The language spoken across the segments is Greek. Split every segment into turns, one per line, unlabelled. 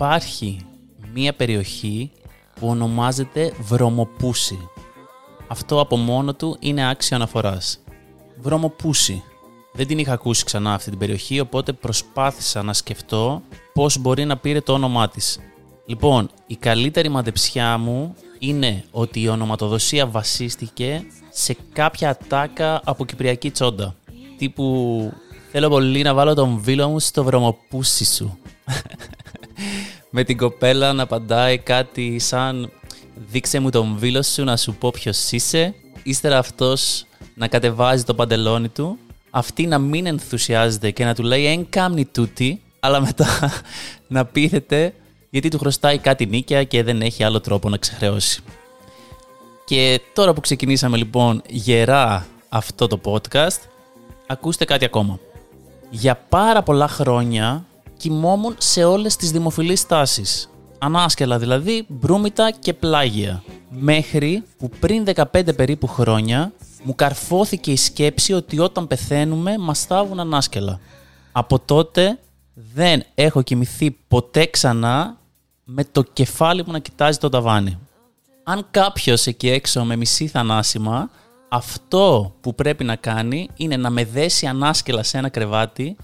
υπάρχει μία περιοχή που ονομάζεται Βρωμοπούση. Αυτό από μόνο του είναι άξιο αναφοράς. Βρωμοπούση. Δεν την είχα ακούσει ξανά αυτή την περιοχή, οπότε προσπάθησα να σκεφτώ πώς μπορεί να πήρε το όνομά της. Λοιπόν, η καλύτερη μαντεψιά μου είναι ότι η ονοματοδοσία βασίστηκε σε κάποια ατάκα από κυπριακή τσόντα. Τύπου θέλω πολύ να βάλω τον βίλο μου στο βρωμοπούσι σου. Με την κοπέλα να απαντάει κάτι σαν δείξε μου τον βίλο σου να σου πω ποιος είσαι. Ύστερα αυτός να κατεβάζει το παντελόνι του. Αυτή να μην ενθουσιάζεται και να του λέει εν κάμνη τούτη. Αλλά μετά να πείθεται γιατί του χρωστάει κάτι νίκια και δεν έχει άλλο τρόπο να ξεχρεώσει. Και τώρα που ξεκινήσαμε λοιπόν γερά αυτό το podcast, ακούστε κάτι ακόμα. Για πάρα πολλά χρόνια κοιμόμουν σε όλες τις δημοφιλείς τάσεις. Ανάσκελα δηλαδή, μπρούμητα και πλάγια. Μέχρι που πριν 15 περίπου χρόνια μου καρφώθηκε η σκέψη ότι όταν πεθαίνουμε μας θάβουν ανάσκελα. Από τότε δεν έχω κοιμηθεί ποτέ ξανά με το κεφάλι μου να κοιτάζει το ταβάνι. Αν κάποιος εκεί έξω με μισή θανάσιμα, αυτό που πρέπει να κάνει είναι να με δέσει ανάσκελα σε ένα κρεβάτι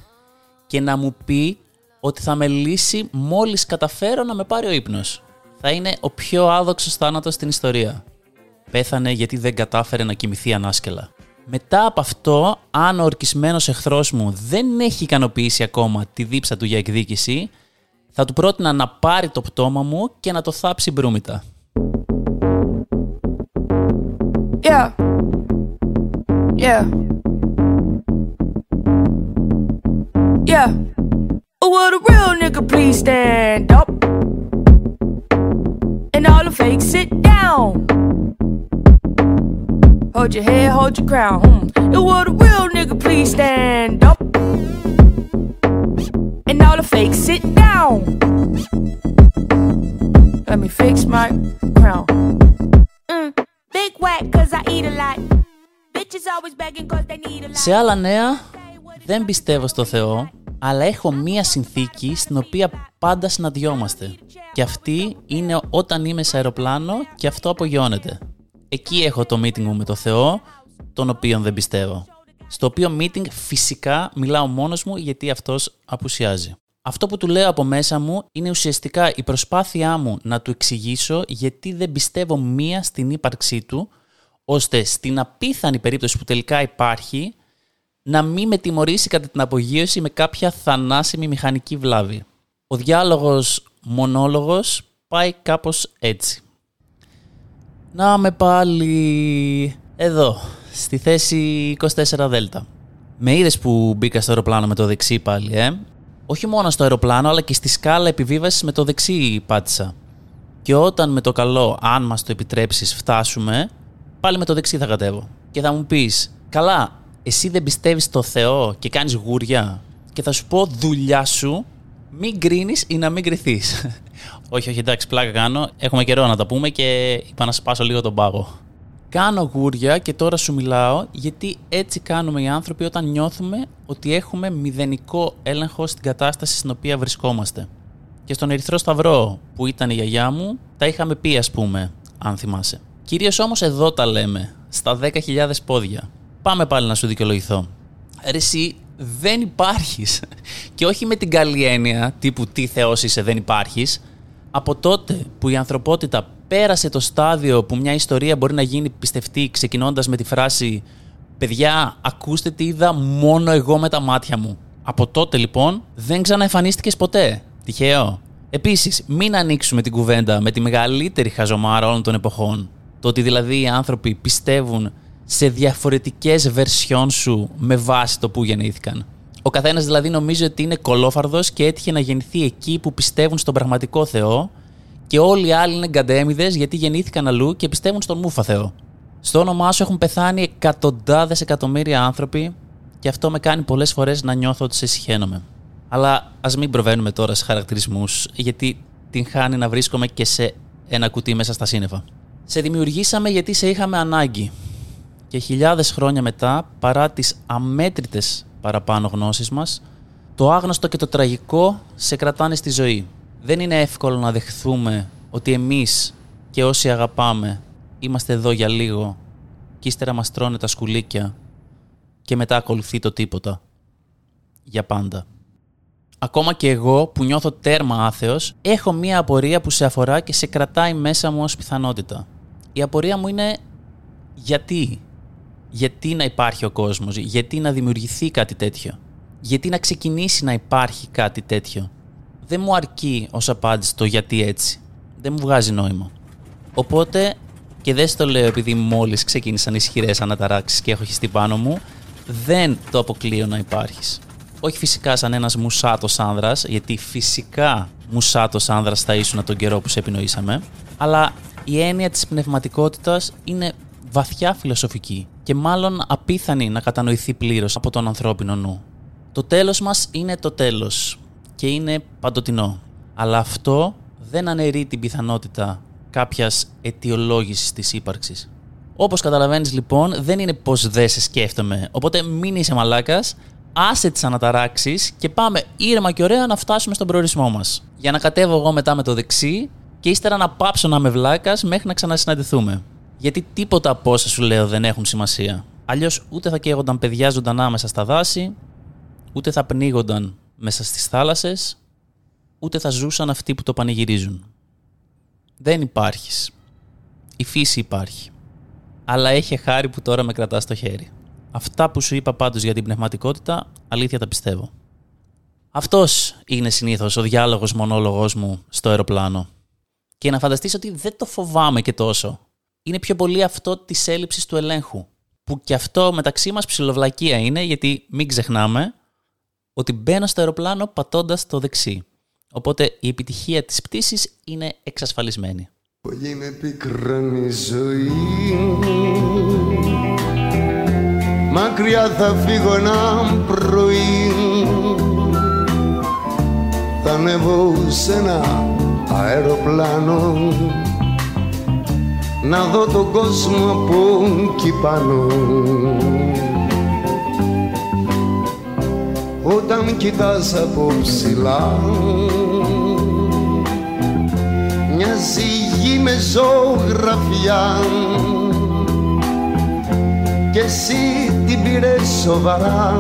και να μου πει ότι θα με λύσει μόλις καταφέρω να με πάρει ο ύπνος. Θα είναι ο πιο άδοξος θάνατος στην ιστορία. Πέθανε γιατί δεν κατάφερε να κοιμηθεί ανάσκελα. Μετά από αυτό, αν ο ορκισμένος εχθρός μου δεν έχει ικανοποιήσει ακόμα τη δίψα του για εκδίκηση, θα του πρότεινα να πάρει το πτώμα μου και να το θάψει μπρούμητα. Yeah. Yeah. Yeah. Oh, would a real nigga please stand up? And all the fakes sit down. Hold your head, hold your crown. Hmm. Oh, would a real nigga please stand up? And all the fakes sit down. Let me fix my crown. Mm. Big whack, cause I eat a lot. Bitches always begging cause they need a lot. Σε άλλα νέα, δεν πιστεύω στο Θεό, Αλλά έχω μία συνθήκη στην οποία πάντα συναντιόμαστε. Και αυτή είναι όταν είμαι σε αεροπλάνο και αυτό απογειώνεται. Εκεί έχω το meeting μου με το Θεό, τον οποίον δεν πιστεύω. Στο οποίο meeting φυσικά μιλάω μόνος μου γιατί αυτός απουσιάζει. Αυτό που του λέω από μέσα μου είναι ουσιαστικά η προσπάθειά μου να του εξηγήσω γιατί δεν πιστεύω μία στην ύπαρξή του, ώστε στην απίθανη περίπτωση που τελικά υπάρχει, να μην με τιμωρήσει κατά την απογείωση με κάποια θανάσιμη μηχανική βλάβη. Ο διάλογος μονόλογος πάει κάπως έτσι. Να με πάλι εδώ, στη θέση 24 Δέλτα. Με είδες που μπήκα στο αεροπλάνο με το δεξί πάλι, ε; Όχι μόνο στο αεροπλάνο, αλλά και στη σκάλα επιβίβασης με το δεξί πάτησα. Και όταν με το καλό, αν μας το επιτρέψεις, φτάσουμε, πάλι με το δεξί θα κατέβω. Και θα μου πεις, καλά, εσύ δεν πιστεύεις στο Θεό και κάνεις γούρια. Και θα σου πω, δουλειά σου, μην κρίνει ή να μην κρυθεί. όχι, όχι, εντάξει, πλάκα κάνω. Έχουμε καιρό να τα πούμε και είπα να σπάσω λίγο τον πάγο. Κάνω γούρια και τώρα σου μιλάω γιατί έτσι κάνουμε οι άνθρωποι όταν νιώθουμε ότι έχουμε μηδενικό έλεγχο στην κατάσταση στην οποία βρισκόμαστε. Και στον Ερυθρό Σταυρό που ήταν η γιαγιά μου, τα είχαμε πει ας πούμε, αν θυμάσαι. Κυρίως όμως εδώ τα λέμε, στα 10.000 πόδια. Πάμε πάλι να σου δικαιολογηθώ. Ρε εσύ δεν υπάρχεις. και όχι με την καλή έννοια τύπου τι θεός είσαι δεν υπάρχεις. Από τότε που η ανθρωπότητα πέρασε το στάδιο που μια ιστορία μπορεί να γίνει πιστευτή ξεκινώντας με τη φράση «Παιδιά, ακούστε τι είδα μόνο εγώ με τα μάτια μου». Από τότε λοιπόν δεν ξαναεμφανίστηκες ποτέ. Τυχαίο. Επίσης, μην ανοίξουμε την κουβέντα με τη μεγαλύτερη χαζομάρα όλων των εποχών. Το ότι δηλαδή οι άνθρωποι πιστεύουν σε διαφορετικές βερσιόν σου με βάση το που γεννήθηκαν. Ο καθένας δηλαδή νομίζει ότι είναι κολόφαρδος και έτυχε να γεννηθεί εκεί που πιστεύουν στον πραγματικό Θεό και όλοι οι άλλοι είναι γκαντέμιδες γιατί γεννήθηκαν αλλού και πιστεύουν στον Μούφα Θεό. Στο όνομά σου έχουν πεθάνει εκατοντάδες εκατομμύρια άνθρωποι και αυτό με κάνει πολλές φορές να νιώθω ότι σε συχαίνομαι. Αλλά ας μην προβαίνουμε τώρα σε χαρακτηρισμούς, γιατί την χάνει να βρίσκομαι και σε ένα κουτί μέσα στα σύννεφα. Σε δημιουργήσαμε γιατί σε είχαμε ανάγκη. Και χιλιάδες χρόνια μετά, παρά τις αμέτρητες παραπάνω γνώσεις μας, το άγνωστο και το τραγικό σε κρατάνε στη ζωή. Δεν είναι εύκολο να δεχθούμε ότι εμείς και όσοι αγαπάμε είμαστε εδώ για λίγο και ύστερα μας τρώνε τα σκουλίκια και μετά ακολουθεί το τίποτα. Για πάντα. Ακόμα και εγώ που νιώθω τέρμα άθεος, έχω μία απορία που σε αφορά και σε κρατάει μέσα μου ως πιθανότητα. Η απορία μου είναι γιατί; Γιατί να υπάρχει ο κόσμος, γιατί να δημιουργηθεί κάτι τέτοιο; Γιατί να ξεκινήσει να υπάρχει κάτι τέτοιο; Δεν μου αρκεί ως απάντηση το γιατί έτσι. Δεν μου βγάζει νόημα. Οπότε, και δεν στο λέω επειδή μόλις ξεκίνησαν ισχυρές αναταράξεις και έχω χιστεί πάνω μου, δεν το αποκλείω να υπάρχεις. Όχι φυσικά σαν ένας μουσάτος άνδρας, γιατί φυσικά μουσάτος άνδρας θα ήσουν τον καιρό που σε επινοήσαμε, αλλά η έννοια της πνευματικότητας είναι βαθιά φιλοσοφική και μάλλον απίθανη να κατανοηθεί πλήρως από τον ανθρώπινο νου. Το τέλος μας είναι το τέλος και είναι παντοτινό. Αλλά αυτό δεν αναιρεί την πιθανότητα κάποιας αιτιολόγησης της ύπαρξης. Όπως καταλαβαίνεις λοιπόν, δεν είναι πως δεν σε σκέφτομαι. Οπότε μην είσαι μαλάκας, άσε τις αναταράξεις και πάμε ήρεμα και ωραία να φτάσουμε στον προορισμό μας. Για να κατέβω εγώ μετά με το δεξί και ύστερα να πάψω να είμαι βλάκας μέχρι να ξανασυναντηθούμε. Γιατί τίποτα από όσα σου λέω δεν έχουν σημασία. Αλλιώς ούτε θα καίγονταν παιδιά ζωντανά μέσα στα δάση, ούτε θα πνίγονταν μέσα στις θάλασσες, ούτε θα ζούσαν αυτοί που το πανηγυρίζουν. Δεν υπάρχεις. Η φύση υπάρχει. Αλλά έχει χάρη που τώρα με κρατάς στο χέρι. Αυτά που σου είπα πάντως για την πνευματικότητα, αλήθεια τα πιστεύω. Αυτός είναι συνήθως ο διάλογος μονόλογος μου στο αεροπλάνο. Και να φανταστείς ότι δεν το φοβάμαι και τόσο. Είναι πιο πολύ αυτό της έλλειψης του ελέγχου. Που και αυτό μεταξύ μας ψηλοβλακία είναι, γιατί μην ξεχνάμε ότι μπαίνω στο αεροπλάνο πατώντας το δεξί. Οπότε η επιτυχία της πτήσης είναι εξασφαλισμένη. Πολύ με πικράνει ζωή Μακριά θα φύγω ένα πρωί Θα ανέβω σε ένα αεροπλάνο Να δω τον κόσμο από εκεί πάνω. Όταν κοιτάς από ψηλά μοιάζει γη με ζωγραφιά. Και εσύ την πήρες σοβαρά.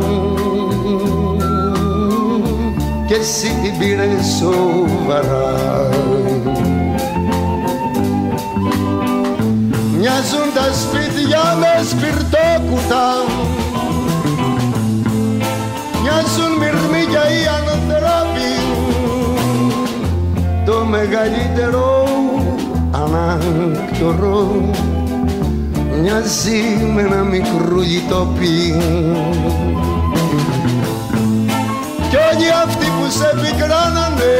Και εσύ την πήρες σοβαρά Μοιάζουν τα σπίτια με σπιρτόκουτα μοιάζουν μυρμήκια οι ανθρώποι. Το μεγαλύτερο ανάκτορο μοιάζει με ένα μικρό λιτόπι κι όλοι αυτοί που σε πικράνανε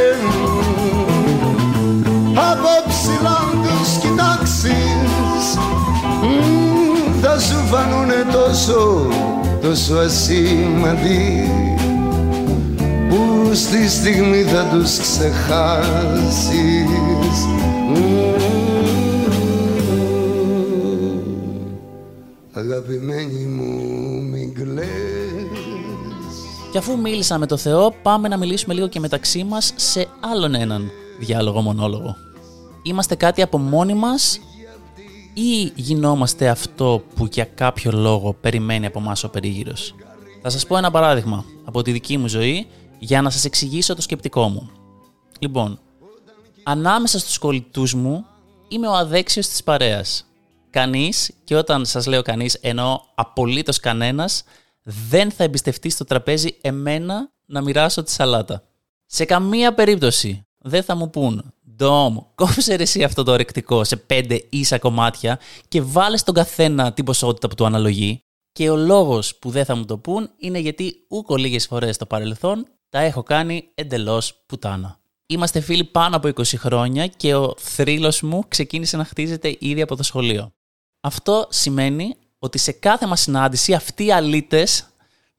από ψηλά τους κοιτάξεις θα σου φανούνε τόσο τόσο ασήμαντοι που στη στιγμή θα τους ξεχάσεις. Αγαπημένη μου μην κλαις. Και αφού μίλησα με το Θεό πάμε να μιλήσουμε λίγο και μεταξύ μας σε άλλον έναν διάλογο μονόλογο. Είμαστε κάτι από μόνοι μας ή γινόμαστε αυτό που για κάποιο λόγο περιμένει από εμά ο περίγυρος; Θα σας πω ένα παράδειγμα από τη δική μου ζωή για να σας εξηγήσω το σκεπτικό μου. Λοιπόν, ανάμεσα στους κολλητούς μου είμαι ο αδέξιος της παρέας. Κανείς, και όταν σας λέω κανείς εννοώ απολύτως κανένας, δεν θα εμπιστευτεί στο τραπέζι εμένα να μοιράσω τη σαλάτα. Σε καμία περίπτωση δεν θα μου πούν Ντόμ, κόψε ρε εσύ αυτό το ορεκτικό σε πέντε ίσα κομμάτια και βάλε στον καθένα την ποσότητα που του αναλογεί. Και ο λόγος που δεν θα μου το πούν είναι γιατί ούκο λίγες φορές στο παρελθόν τα έχω κάνει εντελώς πουτάνα. Είμαστε φίλοι πάνω από 20 χρόνια και ο θρύλος μου ξεκίνησε να χτίζεται ήδη από το σχολείο. Αυτό σημαίνει ότι σε κάθε μας συνάντηση αυτοί οι αλήτες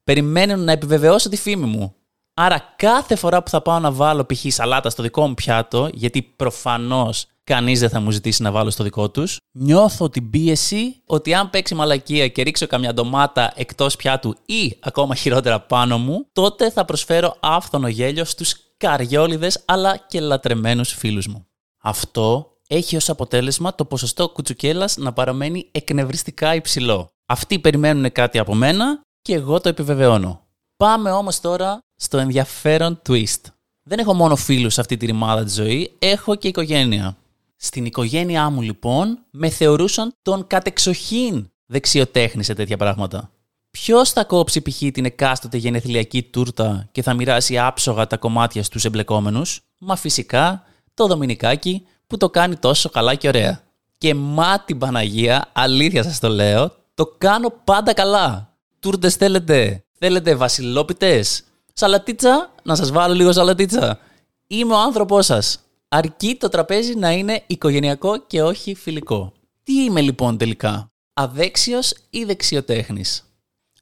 περιμένουν να επιβεβαιώσω τη φήμη μου Άρα κάθε φορά που θα πάω να βάλω π.χ. σαλάτα στο δικό μου πιάτο, γιατί προφανώς κανείς δεν θα μου ζητήσει να βάλω στο δικό τους, νιώθω την πίεση ότι αν παίξει μαλακία και ρίξω καμιά ντομάτα εκτός πιάτου ή ακόμα χειρότερα πάνω μου, τότε θα προσφέρω άφθονο γέλιο στους καριόλιδες αλλά και λατρεμένους φίλους μου. Αυτό έχει ως αποτέλεσμα το ποσοστό κουτσουκέλας να παραμένει εκνευριστικά υψηλό. Αυτοί περιμένουν κάτι από μένα και εγώ το επιβεβαιώνω. Πάμε όμως τώρα στο ενδιαφέρον twist. Δεν έχω μόνο φίλους σε αυτή τη ρημάδα της ζωή, έχω και οικογένεια. Στην οικογένειά μου λοιπόν με θεωρούσαν τον κατεξοχήν δεξιοτέχνη σε τέτοια πράγματα. Ποιος θα κόψει π.χ. την εκάστοτε γενεθλιακή τούρτα και θα μοιράσει άψογα τα κομμάτια στους εμπλεκόμενους, μα φυσικά το Δομινικάκι που το κάνει τόσο καλά και ωραία. Και μα την Παναγία, αλήθεια σας το λέω, το κάνω πάντα καλά. Τούρτες θέλετε, θέλετε βασιλόπιτες, σαλατίτσα, να σας βάλω λίγο σαλατίτσα. Είμαι ο άνθρωπός σας. Αρκεί το τραπέζι να είναι οικογενειακό και όχι φιλικό. Τι είμαι λοιπόν τελικά, αδέξιος ή δεξιοτέχνης;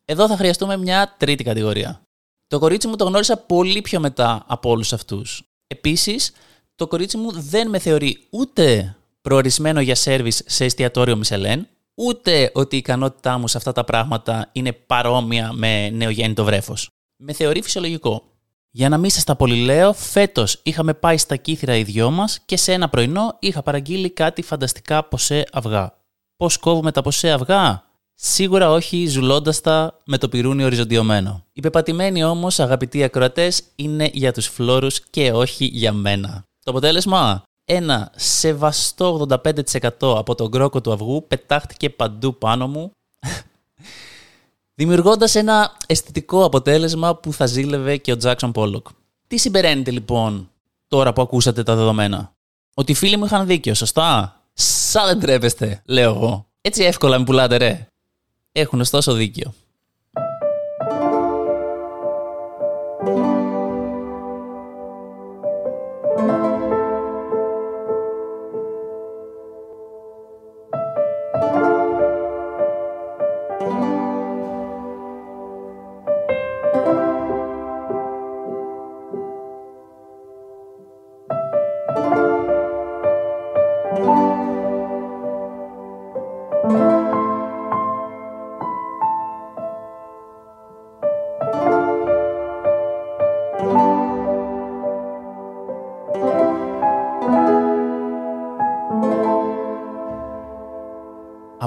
Εδώ θα χρειαστούμε μια τρίτη κατηγορία. Το κορίτσι μου το γνώρισα πολύ πιο μετά από όλους αυτούς. Επίσης, το κορίτσι μου δεν με θεωρεί ούτε προορισμένο για σέρβις σε εστιατόριο Μισελέν, ούτε ότι η ικανότητά μου σε αυτά τα πράγματα είναι παρόμοια με νεογέννητο βρέφος. Με θεωρεί φυσιολογικό. Για να μην σας τα πολυλέω, φέτος είχαμε πάει στα κύθρα οι δυο μας και σε ένα πρωινό είχα παραγγείλει κάτι φανταστικά ποσέ αυγά. Πώς κόβουμε τα ποσέ αυγά; Σίγουρα όχι ζουλώντας τα με το πυρούνι οριζοντιωμένο. Οι πεπατημένοι όμως, αγαπητοί ακροατές, είναι για τους φλόρους και όχι για μένα. Το αποτέλεσμα, ένα σεβαστό 85% από τον κρόκο του αυγού πετάχτηκε παντού πάνω μου, δημιουργώντας ένα αισθητικό αποτέλεσμα που θα ζήλευε και ο Τζάξον Πόλοκ. Τι συμπεραίνετε λοιπόν τώρα που ακούσατε τα δεδομένα; Ότι οι φίλοι μου είχαν δίκιο, σωστά; Σαν δεν τρέπεστε, λέω εγώ. Έτσι εύκολα με πουλάτε ρε. Έχουν ωστόσο δίκιο.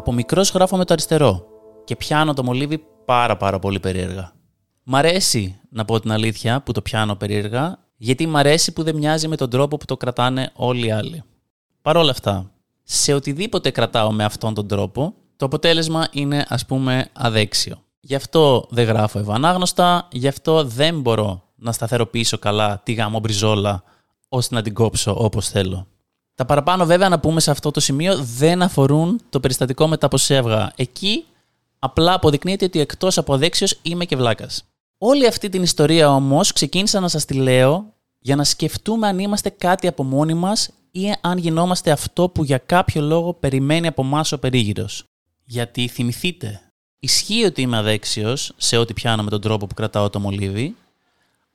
Από μικρός γράφω με το αριστερό και πιάνω το μολύβι πάρα πάρα πολύ περίεργα. Μ' αρέσει, να πω την αλήθεια, που το πιάνω περίεργα, γιατί μ' αρέσει που δεν μοιάζει με τον τρόπο που το κρατάνε όλοι οι άλλοι. Παρ' όλα αυτά, σε οτιδήποτε κρατάω με αυτόν τον τρόπο, το αποτέλεσμα είναι ας πούμε αδέξιο. Γι' αυτό δεν γράφω ευανάγνωστα, γι' αυτό δεν μπορώ να σταθεροποιήσω καλά τη γάμο μπριζόλα ώστε να την κόψω όπως θέλω. Τα παραπάνω, βέβαια, να πούμε σε αυτό το σημείο, δεν αφορούν το περιστατικό με τα ποσέ Εκεί απλά αποδεικνύεται ότι εκτός από αδέξιος είμαι και βλάκας. Όλη αυτή την ιστορία όμως ξεκίνησα να σας τη λέω για να σκεφτούμε αν είμαστε κάτι από μόνοι μας ή αν γινόμαστε αυτό που για κάποιο λόγο περιμένει από εμά ο περίγυρος. Γιατί θυμηθείτε, ισχύει ότι είμαι αδέξιος σε ό,τι πιάνω με τον τρόπο που κρατάω το μολύβι,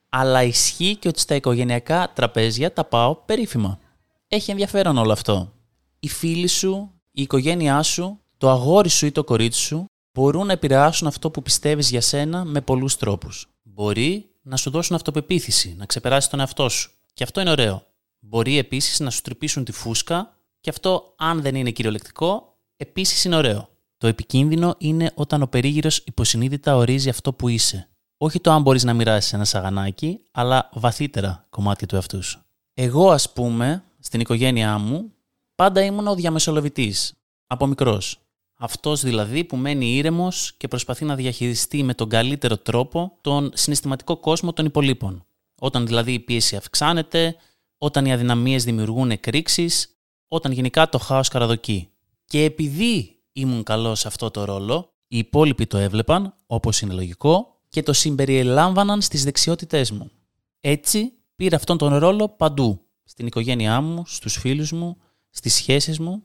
αλλά ισχύει και ότι στα οικογενειακά τραπέζια τα πάω περίφημα έχει ενδιαφέρον όλο αυτό. Οι φίλοι σου, η οικογένειά σου, το αγόρι σου ή το κορίτσι σου μπορούν να επηρεάσουν αυτό που πιστεύεις για σένα με πολλούς τρόπους. Μπορεί να σου δώσουν αυτοπεποίθηση, να ξεπεράσει τον εαυτό σου. Και αυτό είναι ωραίο. Μπορεί επίσης να σου τρυπήσουν τη φούσκα και αυτό, αν δεν είναι κυριολεκτικό, επίσης είναι ωραίο. Το επικίνδυνο είναι όταν ο περίγυρος υποσυνείδητα ορίζει αυτό που είσαι. Όχι το αν μπορείς να μοιράσεις ένα σαγανάκι, αλλά βαθύτερα κομμάτια του εαυτού σου. Εγώ, ας πούμε, στην οικογένειά μου πάντα ήμουν ο διαμεσολαβητής, από μικρός. Αυτός δηλαδή που μένει ήρεμος και προσπαθεί να διαχειριστεί με τον καλύτερο τρόπο τον συναισθηματικό κόσμο των υπολείπων. Όταν δηλαδή η πίεση αυξάνεται, όταν οι αδυναμίες δημιουργούν εκρήξεις, όταν γενικά το χάος καραδοκεί. Και επειδή ήμουν καλός σε αυτό το ρόλο, οι υπόλοιποι το έβλεπαν, όπως είναι λογικό, και το συμπεριελάμβαναν στις δεξιότητές μου. Έτσι πήρα αυτόν τον ρόλο παντού, στην οικογένειά μου, στους φίλους μου, στις σχέσεις μου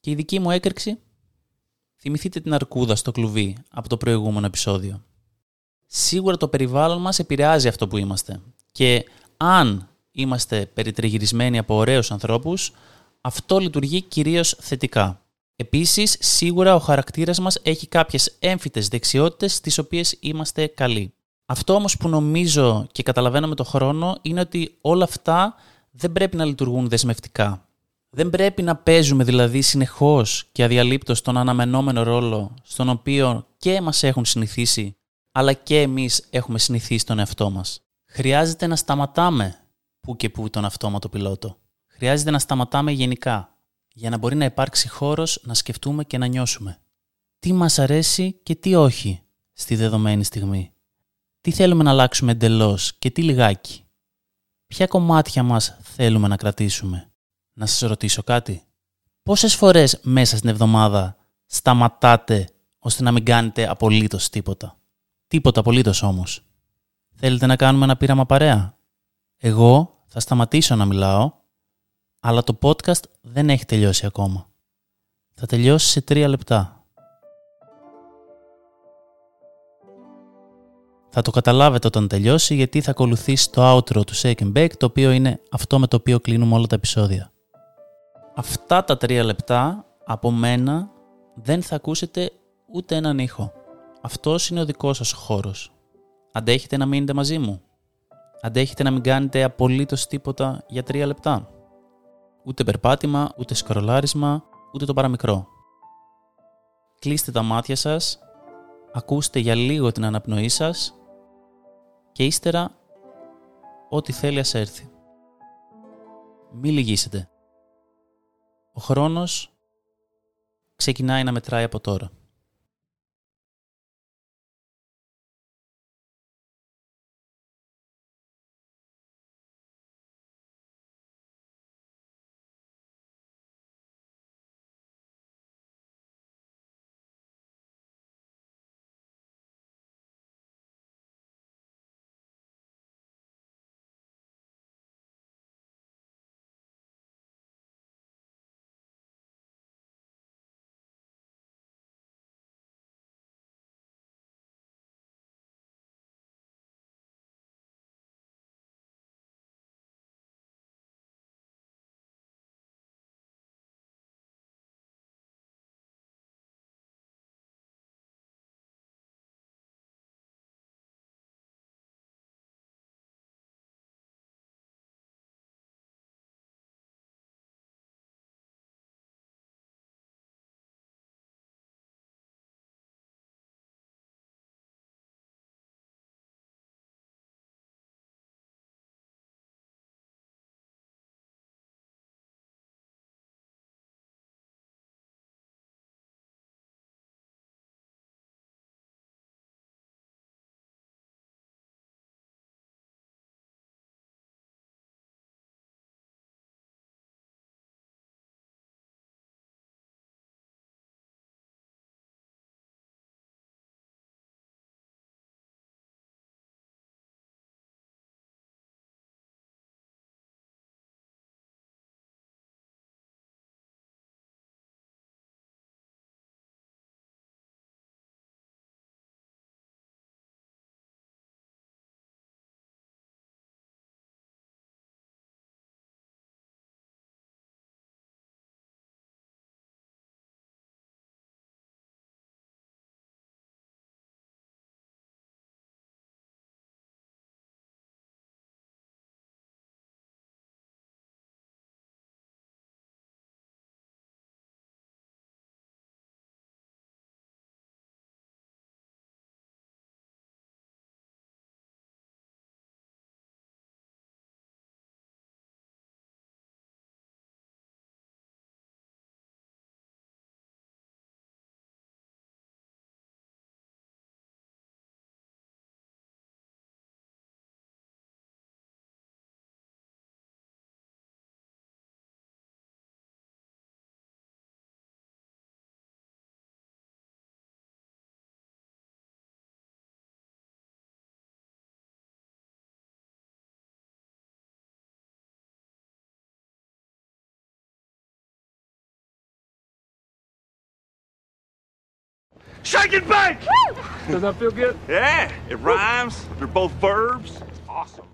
και η δική μου έκρηξη. Θυμηθείτε την αρκούδα στο κλουβί από το προηγούμενο επεισόδιο. Σίγουρα το περιβάλλον μας επηρεάζει αυτό που είμαστε και αν είμαστε περιτριγυρισμένοι από ωραίους ανθρώπους, αυτό λειτουργεί κυρίως θετικά. Επίσης, σίγουρα ο χαρακτήρας μας έχει κάποιες έμφυτες δεξιότητες στις οποίες είμαστε καλοί. Αυτό όμως που νομίζω και καταλαβαίνω με το χρόνο είναι ότι όλα αυτά δεν πρέπει να λειτουργούν δεσμευτικά. Δεν πρέπει να παίζουμε δηλαδή συνεχώς και αδιαλείπτως τον αναμενόμενο ρόλο στον οποίο και μας έχουν συνηθίσει αλλά και εμείς έχουμε συνηθίσει τον εαυτό μας. Χρειάζεται να σταματάμε που και που τον αυτόματο πιλότο. Χρειάζεται να σταματάμε γενικά για να μπορεί να υπάρξει χώρος να σκεφτούμε και να νιώσουμε. Τι μας αρέσει και τι όχι στη δεδομένη στιγμή. Τι θέλουμε να αλλάξουμε εντελώς και τι λιγάκι. Ποια κομμάτια μας θέλουμε να κρατήσουμε; Να σας ρωτήσω κάτι. Πόσες φορές μέσα στην εβδομάδα σταματάτε ώστε να μην κάνετε απολύτως τίποτα; Τίποτα απολύτως όμως. Θέλετε να κάνουμε ένα πείραμα παρέα; Εγώ θα σταματήσω να μιλάω, αλλά το podcast δεν έχει τελειώσει ακόμα. Θα τελειώσει σε τρία λεπτά. Θα το καταλάβετε όταν τελειώσει γιατί θα ακολουθήσει το outro του Shake and Bake το οποίο είναι αυτό με το οποίο κλείνουμε όλα τα επεισόδια. Αυτά τα τρία λεπτά από μένα δεν θα ακούσετε ούτε έναν ήχο. Αυτός είναι ο δικός σας χώρος. Αντέχετε να μείνετε μαζί μου; Αντέχετε να μην κάνετε απολύτως τίποτα για τρία λεπτά; Ούτε περπάτημα, ούτε σκρολάρισμα, ούτε το παραμικρό. Κλείστε τα μάτια σας, ακούστε για λίγο την αναπνοή σας και ύστερα ό,τι θέλει ας έρθει. Μη λυγίσετε. Ο χρόνος ξεκινάει να μετράει από τώρα.
Shake and bake! Does that feel good? Yeah, it rhymes. They're both verbs. Awesome.